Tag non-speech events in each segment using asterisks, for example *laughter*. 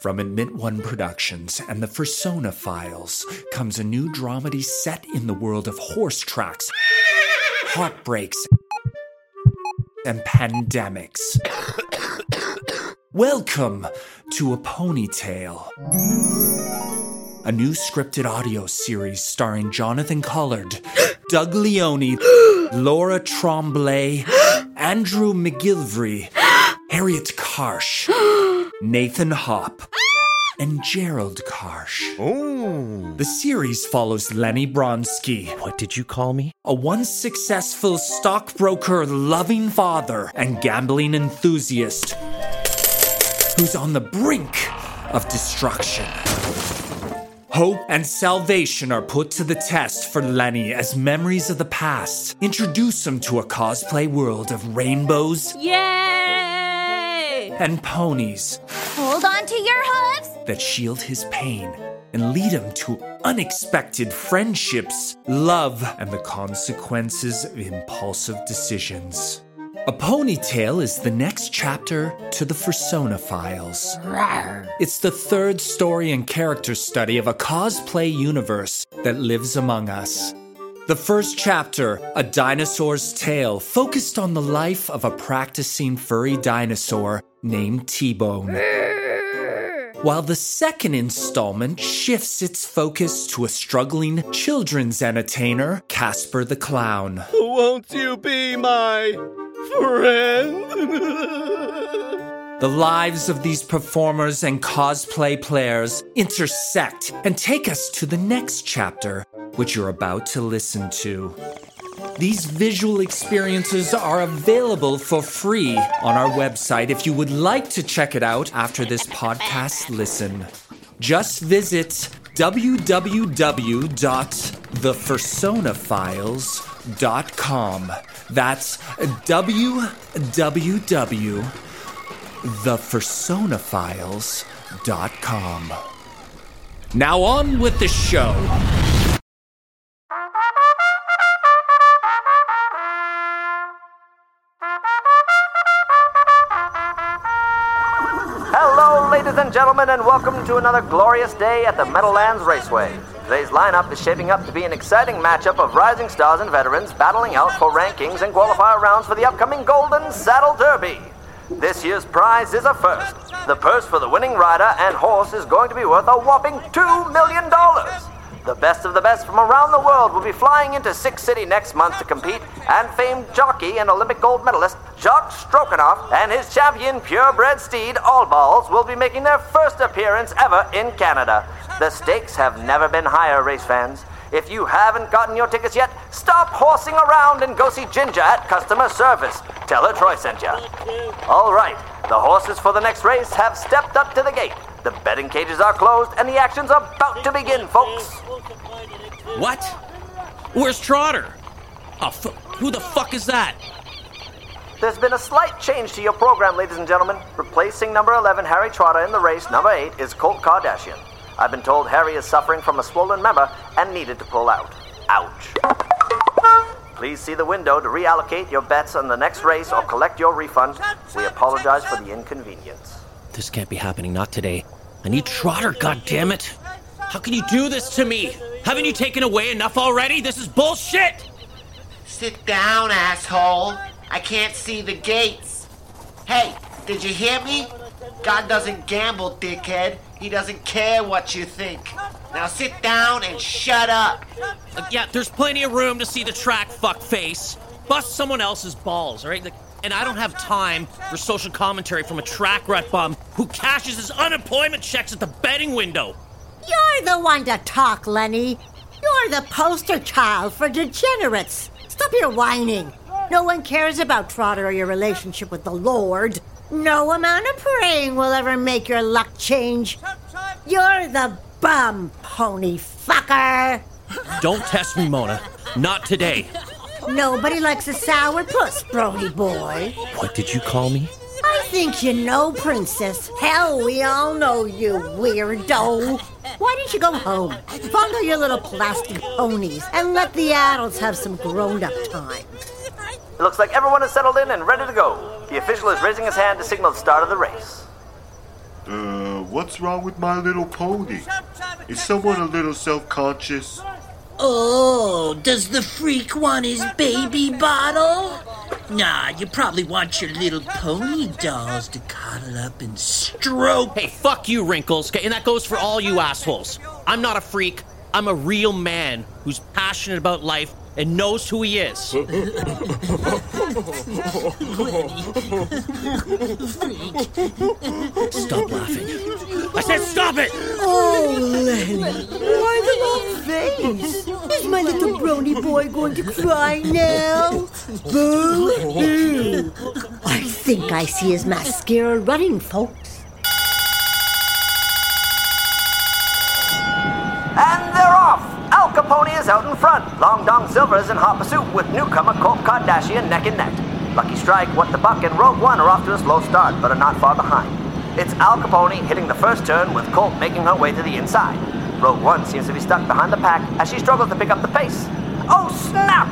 From Admit One Productions and the Fursona Files comes a new dramedy set in the world of horse tracks, heartbreaks, and pandemics. Welcome to A Pony Tale, a new scripted audio series starring Jonathan Collard, Doug Leone, Laura Tremblay, Andrew McGilvray, Harriet Karsh, Nathan Hop, and Gerald Karsh. Oh. The series follows Lenny Bronsky, What did you call me? a once successful stockbroker, loving father, and gambling enthusiast who's on the brink of destruction. Hope and salvation are put to the test for Lenny as memories of the past introduce him to a cosplay world of rainbows Yay! And ponies Hold on to your hooves. that shield his pain and lead him to unexpected friendships, love, and the consequences of impulsive decisions. A Pony Tale is the next chapter to the Fursona Files. It's the third story and character study of a cosplay universe that lives among us. The first chapter, A Dinosaur's Tale, focused on the life of a practicing furry dinosaur named T Bone. While the second installment shifts its focus to a struggling children's entertainer, Casper the Clown. Won't you be my friend? The lives of these performers and cosplay players intersect and take us to the next chapter, which you're about to listen to. These visual experiences are available for free on our website if you would like to check it out after this podcast listen. Just visit www.thefursonafiles.com. That's www.thefursonafiles.com. Now on with the show. Ladies and gentlemen, and welcome to another glorious day at the Meadowlands Raceway. Today's lineup is shaping up to be an exciting matchup of rising stars and veterans battling out for rankings and qualifier rounds for the upcoming Golden Saddle Derby. This year's prize is a first. The purse for the winning rider and horse is going to be worth a whopping $2 million. The best of the best from around the world will be flying into Six City next month to compete, and famed jockey and Olympic gold medalist Jacques Strokanoff and his champion purebred steed All Balls will be making their first appearance ever in Canada. The stakes have never been higher, race fans. If you haven't gotten your tickets yet, stop horsing around and go see Ginger at customer service. Tell her Troy sent you. All right, the horses for the next race have stepped up to the gate. The betting cages are closed and the action's about to begin, folks. What? Where's Trotter? Oh, f- who the fuck is that? There's been a slight change to your program, ladies and gentlemen. Replacing number 11, Harry Trotter, in the race, number 8, is Colt Kardashian. I've been told Harry is suffering from a swollen member and needed to pull out. Ouch. Please see the window to reallocate your bets on the next race or collect your refund. We apologize for the inconvenience. This can't be happening, not today. I need Trotter, goddammit! How can you do this to me? Haven't you taken away enough already? This is bullshit! Sit down, asshole. I can't see the gates. Hey, did you hear me? God doesn't gamble, dickhead. He doesn't care what you think. Now sit down and shut up. Uh, yeah, there's plenty of room to see the track, fuckface. Bust someone else's balls, alright? Like, and I don't have time for social commentary from a track rat bum who cashes his unemployment checks at the betting window. You're the one to talk, Lenny. You're the poster child for degenerates. Stop your whining. No one cares about Trotter or your relationship with the Lord. No amount of praying will ever make your luck change. You're the bum, pony fucker. Don't test me, Mona. Not today. Nobody likes a sour puss, Brony boy. What did you call me? I think you know, Princess. Hell, we all know you, weirdo. Why don't you go home, fondle your little plastic ponies, and let the adults have some grown up time? It looks like everyone is settled in and ready to go. The official is raising his hand to signal the start of the race. Uh, what's wrong with my little pony? Is someone a little self conscious? Oh, does the freak want his baby bottle? Nah, you probably want your little pony dolls to cuddle up and stroke. Hey, fuck you, Wrinkles. Okay, and that goes for all you assholes. I'm not a freak. I'm a real man who's passionate about life and knows who he is. *laughs* Stop laughing. I said stop it! Oh, Lenny, why the long face? Is my little brony boy going to cry now? Boo! I think I see his mascara running, folks. And they're off! Al Capone is out in front. Long Dong Silver is in hot pursuit with newcomer Colt Kardashian neck and neck. Lucky Strike, What the Buck, and Rogue One are off to a slow start, but are not far behind. It's Al Capone hitting the first turn with Colt making her way to the inside. Rogue One seems to be stuck behind the pack as she struggles to pick up the pace. Oh snap!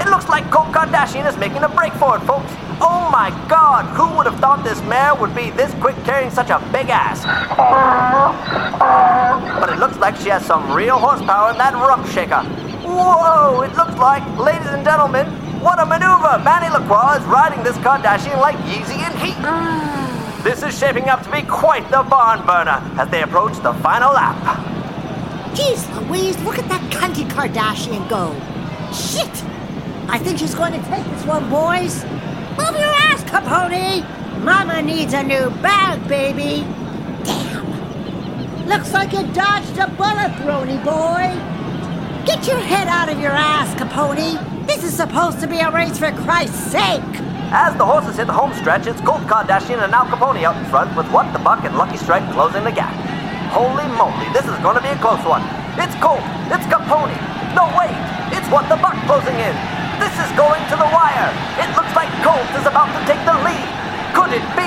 It looks like Colt Kardashian is making a break for it, folks. Oh my god, who would have thought this mare would be this quick carrying such a big ass? But it looks like she has some real horsepower in that rump shaker. Whoa, it looks like, ladies and gentlemen, what a maneuver! Manny Lacroix is riding this Kardashian like Yeezy and Heat. This is shaping up to be quite the barn burner as they approach the final lap. Jeez Louise, look at that cunty Kardashian go. Shit! I think she's going to take this one, boys. Move your ass, Capone! Mama needs a new bag, baby. Damn. Looks like you dodged a bullet, Brony boy. Get your head out of your ass, Capone. This is supposed to be a race for Christ's sake. As the horses hit the home stretch, it's Colt Kardashian and Al Capone out in front with What the Buck and Lucky Strike closing the gap. Holy moly, this is going to be a close one. It's Colt, it's Capone. No, wait, it's What the Buck closing in. This is going to the wire. It looks like Colt is about to take the lead. Could it be?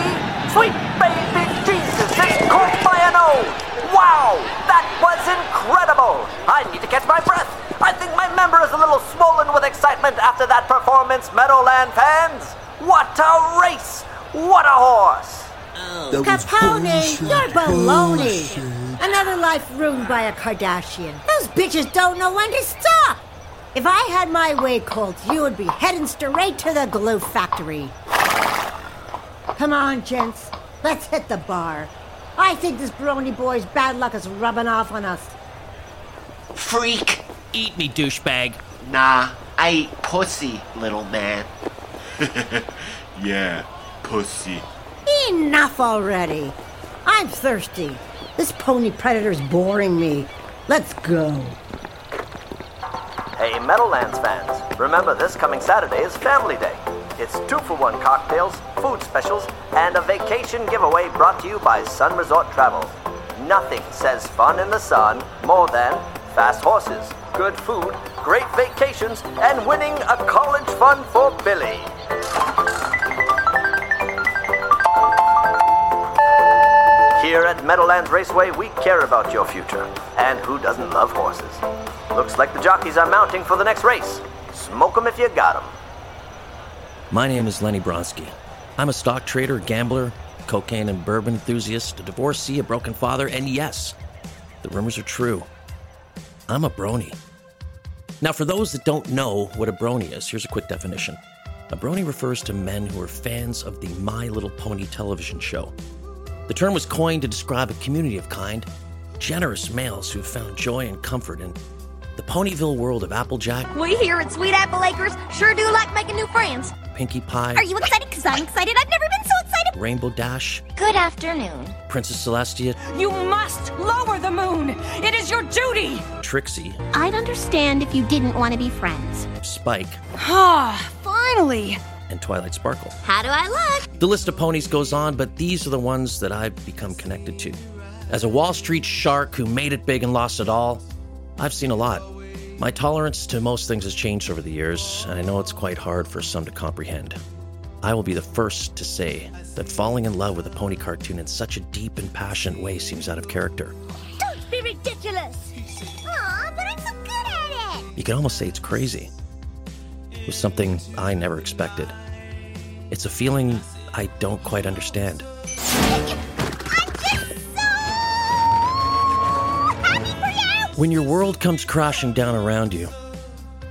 Sweet baby Jesus, it's Colt by a nose. Wow, that was incredible. I need to catch my breath. I think my member is a little swollen with excitement after that performance, Meadowland fans. What a race! What a horse! Oh. Capone, you're baloney. Another life ruined by a Kardashian. Those bitches don't know when to stop. If I had my way, Colt, you would be heading straight to the glue factory. Come on, gents. Let's hit the bar. I think this brony boy's bad luck is rubbing off on us. Freak! Eat me, douchebag. Nah, I eat pussy, little man. *laughs* yeah, pussy. Enough already. I'm thirsty. This pony predator's boring me. Let's go. Hey, Meadowlands fans, remember this coming Saturday is Family Day. It's two for one cocktails, food specials, and a vacation giveaway brought to you by Sun Resort Travel. Nothing says fun in the sun more than fast horses, good food, great vacations, and winning a college fund for Billy. At Meadowlands Raceway, we care about your future. And who doesn't love horses? Looks like the jockeys are mounting for the next race. Smoke 'em if you got 'em. My name is Lenny Bronsky. I'm a stock trader, gambler, cocaine and bourbon enthusiast, a divorcee, a broken father, and yes, the rumors are true. I'm a brony. Now, for those that don't know what a brony is, here's a quick definition. A brony refers to men who are fans of the My Little Pony television show. The term was coined to describe a community of kind, generous males who found joy and comfort in the Ponyville world of Applejack, We here at Sweet Apple Acres sure do like making new friends. Pinkie Pie, Are you excited? Because I'm excited. I've never been so excited. Rainbow Dash, Good afternoon. Princess Celestia, You must lower the moon. It is your duty. Trixie, I'd understand if you didn't want to be friends. Spike, Ah, finally. And Twilight Sparkle. How do I look? The list of ponies goes on, but these are the ones that I've become connected to. As a Wall Street shark who made it big and lost it all, I've seen a lot. My tolerance to most things has changed over the years, and I know it's quite hard for some to comprehend. I will be the first to say that falling in love with a pony cartoon in such a deep and passionate way seems out of character. Don't be ridiculous. Aw, but I'm so good at it. You can almost say it's crazy. Was something I never expected. It's a feeling I don't quite understand. When your world comes crashing down around you,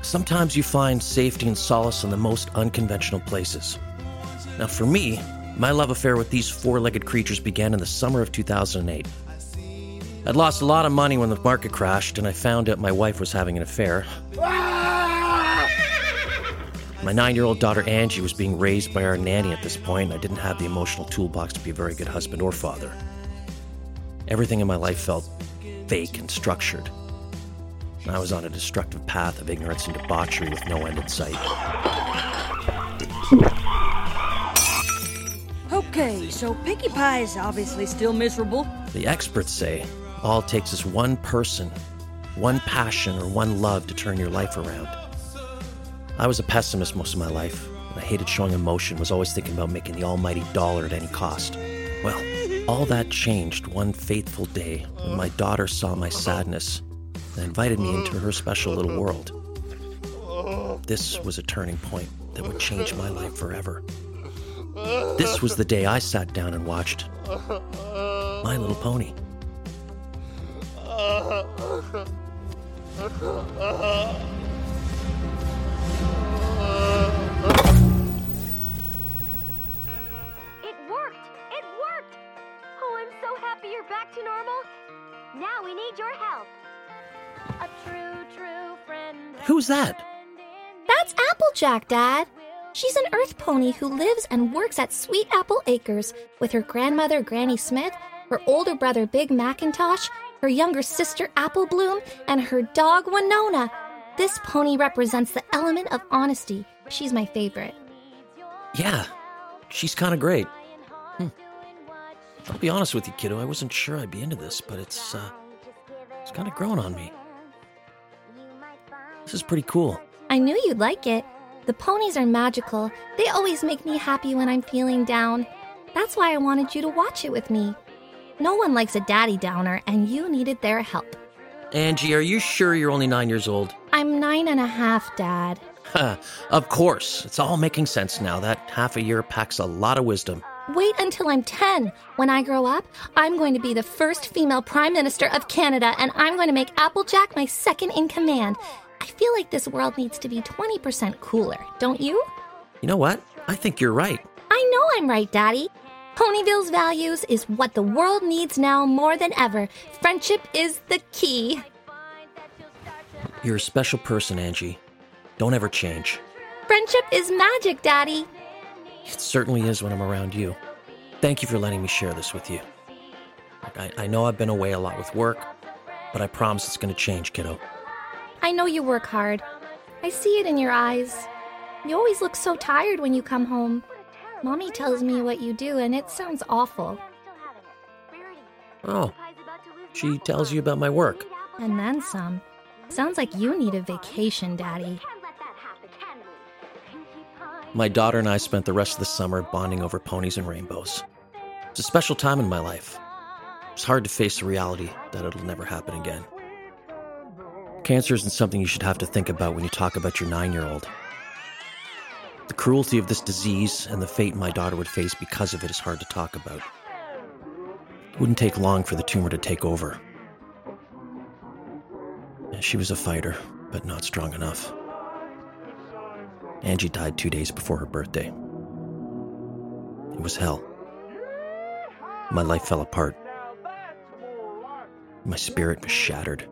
sometimes you find safety and solace in the most unconventional places. Now, for me, my love affair with these four legged creatures began in the summer of 2008. I'd lost a lot of money when the market crashed, and I found out my wife was having an affair. My nine year old daughter Angie was being raised by our nanny at this point, and I didn't have the emotional toolbox to be a very good husband or father. Everything in my life felt fake and structured. I was on a destructive path of ignorance and debauchery with no end in sight. Okay, so Pinkie Pie is obviously still miserable. The experts say all it takes is one person, one passion, or one love to turn your life around. I was a pessimist most of my life. I hated showing emotion, was always thinking about making the almighty dollar at any cost. Well, all that changed one faithful day when my daughter saw my sadness and invited me into her special little world. This was a turning point that would change my life forever. This was the day I sat down and watched My Little Pony. Who's that? That's Applejack, Dad. She's an earth pony who lives and works at Sweet Apple Acres with her grandmother, Granny Smith, her older brother, Big Macintosh, her younger sister, Apple Bloom, and her dog, Winona. This pony represents the element of honesty. She's my favorite. Yeah, she's kind of great. Hmm. I'll be honest with you, kiddo. I wasn't sure I'd be into this, but it's uh, it's kind of grown on me. This is pretty cool. I knew you'd like it. The ponies are magical. They always make me happy when I'm feeling down. That's why I wanted you to watch it with me. No one likes a daddy downer, and you needed their help. Angie, are you sure you're only nine years old? I'm nine and a half, Dad. Of course. It's all making sense now. That half a year packs a lot of wisdom. Wait until I'm 10. When I grow up, I'm going to be the first female Prime Minister of Canada, and I'm going to make Applejack my second in command. I feel like this world needs to be 20% cooler, don't you? You know what? I think you're right. I know I'm right, Daddy. Ponyville's values is what the world needs now more than ever. Friendship is the key. You're a special person, Angie. Don't ever change. Friendship is magic, Daddy. It certainly is when I'm around you. Thank you for letting me share this with you. I, I know I've been away a lot with work, but I promise it's going to change, kiddo. I know you work hard. I see it in your eyes. You always look so tired when you come home. Mommy tells me what you do, and it sounds awful. Oh, she tells you about my work. And then some. Sounds like you need a vacation, Daddy. My daughter and I spent the rest of the summer bonding over ponies and rainbows. It's a special time in my life. It's hard to face the reality that it'll never happen again. Cancer isn't something you should have to think about when you talk about your nine year old. The cruelty of this disease and the fate my daughter would face because of it is hard to talk about. It wouldn't take long for the tumor to take over. She was a fighter, but not strong enough. Angie died two days before her birthday. It was hell. My life fell apart. My spirit was shattered.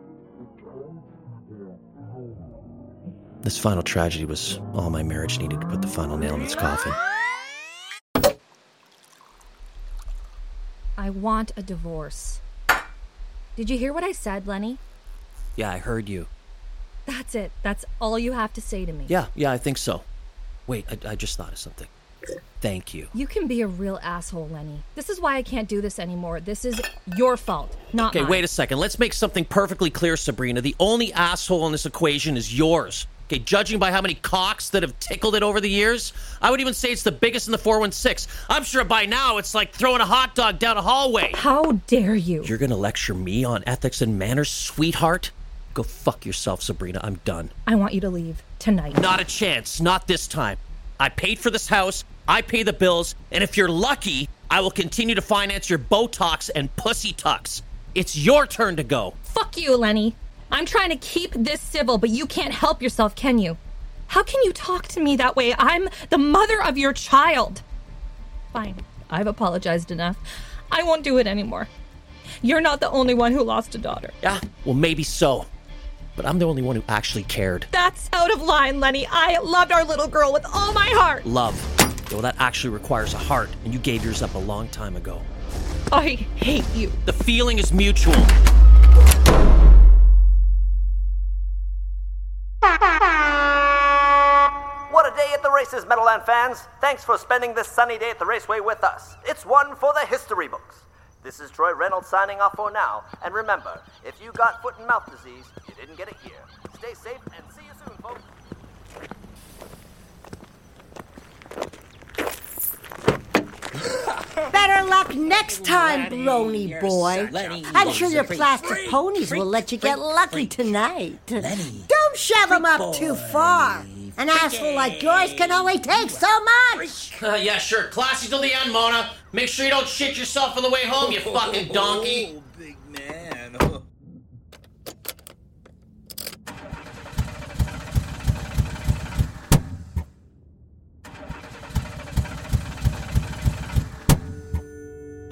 This final tragedy was all my marriage needed to put the final nail in its coffin. I want a divorce. Did you hear what I said, Lenny? Yeah, I heard you. That's it. That's all you have to say to me. Yeah, yeah, I think so. Wait, I, I just thought of something. Thank you. You can be a real asshole, Lenny. This is why I can't do this anymore. This is your fault, not Okay, mine. wait a second. Let's make something perfectly clear, Sabrina. The only asshole in this equation is yours. Okay, judging by how many cocks that have tickled it over the years, I would even say it's the biggest in the 416. I'm sure by now it's like throwing a hot dog down a hallway. How dare you? You're gonna lecture me on ethics and manners, sweetheart? Go fuck yourself, Sabrina. I'm done. I want you to leave tonight. Not a chance. Not this time. I paid for this house. I pay the bills. And if you're lucky, I will continue to finance your Botox and pussy tucks. It's your turn to go. Fuck you, Lenny. I'm trying to keep this civil, but you can't help yourself, can you? How can you talk to me that way? I'm the mother of your child. Fine. I've apologized enough. I won't do it anymore. You're not the only one who lost a daughter. Yeah, well, maybe so. But I'm the only one who actually cared. That's out of line, Lenny. I loved our little girl with all my heart. Love. Well, that actually requires a heart, and you gave yours up a long time ago. I hate you. The feeling is mutual. What a day at the races, Meadowland fans! Thanks for spending this sunny day at the raceway with us. It's one for the history books. This is Troy Reynolds signing off for now. And remember, if you got foot and mouth disease, you didn't get it here. Stay safe and see you soon, folks. *laughs* Better luck next time, Brony boy. I'm sure your plastic ponies will let you get lucky tonight. Don't shove them up too far. An asshole like yours can only take so much. Uh, yeah, sure. Classy till the end, Mona. Make sure you don't shit yourself on the way home, you fucking donkey. *laughs* big man.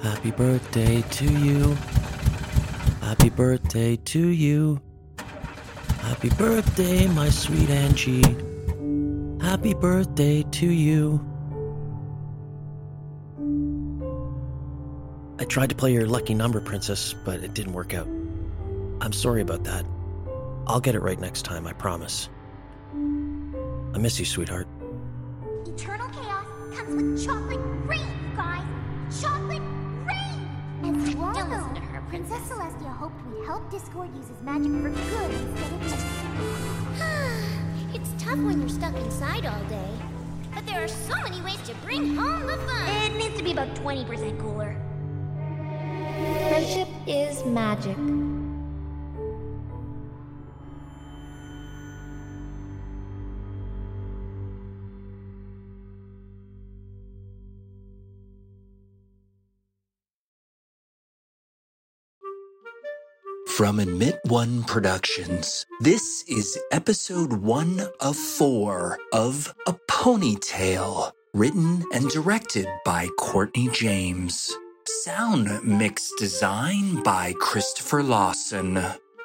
Happy birthday to you. Happy birthday to you. Happy birthday, my sweet Angie. Happy birthday to you. I tried to play your lucky number, Princess, but it didn't work out. I'm sorry about that. I'll get it right next time, I promise. I miss you, sweetheart. Eternal chaos comes with chocolate rain, Princess Celestia hoped we'd help Discord use his magic for good instead of just... *sighs* it's tough when you're stuck inside all day. But there are so many ways to bring home the fun. It needs to be about 20% cooler. Friendship is magic. From Admit One Productions, this is episode one of four of A Pony Tale, written and directed by Courtney James. Sound mix design by Christopher Lawson.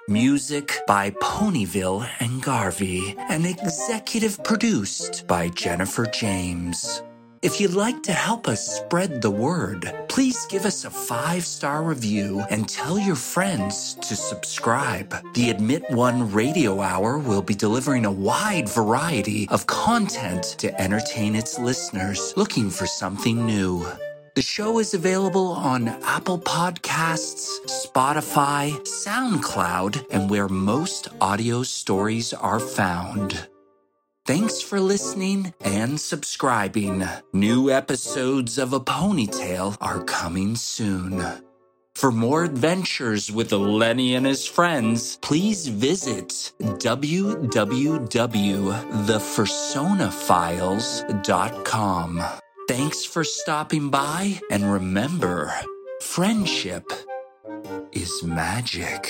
Music by Ponyville and Garvey, and executive produced by Jennifer James. If you'd like to help us spread the word, please give us a five star review and tell your friends to subscribe. The Admit One Radio Hour will be delivering a wide variety of content to entertain its listeners looking for something new. The show is available on Apple Podcasts, Spotify, SoundCloud, and where most audio stories are found. Thanks for listening and subscribing. New episodes of A Pony Tale are coming soon. For more adventures with Lenny and his friends, please visit www.thefursonafiles.com. Thanks for stopping by, and remember, friendship is magic.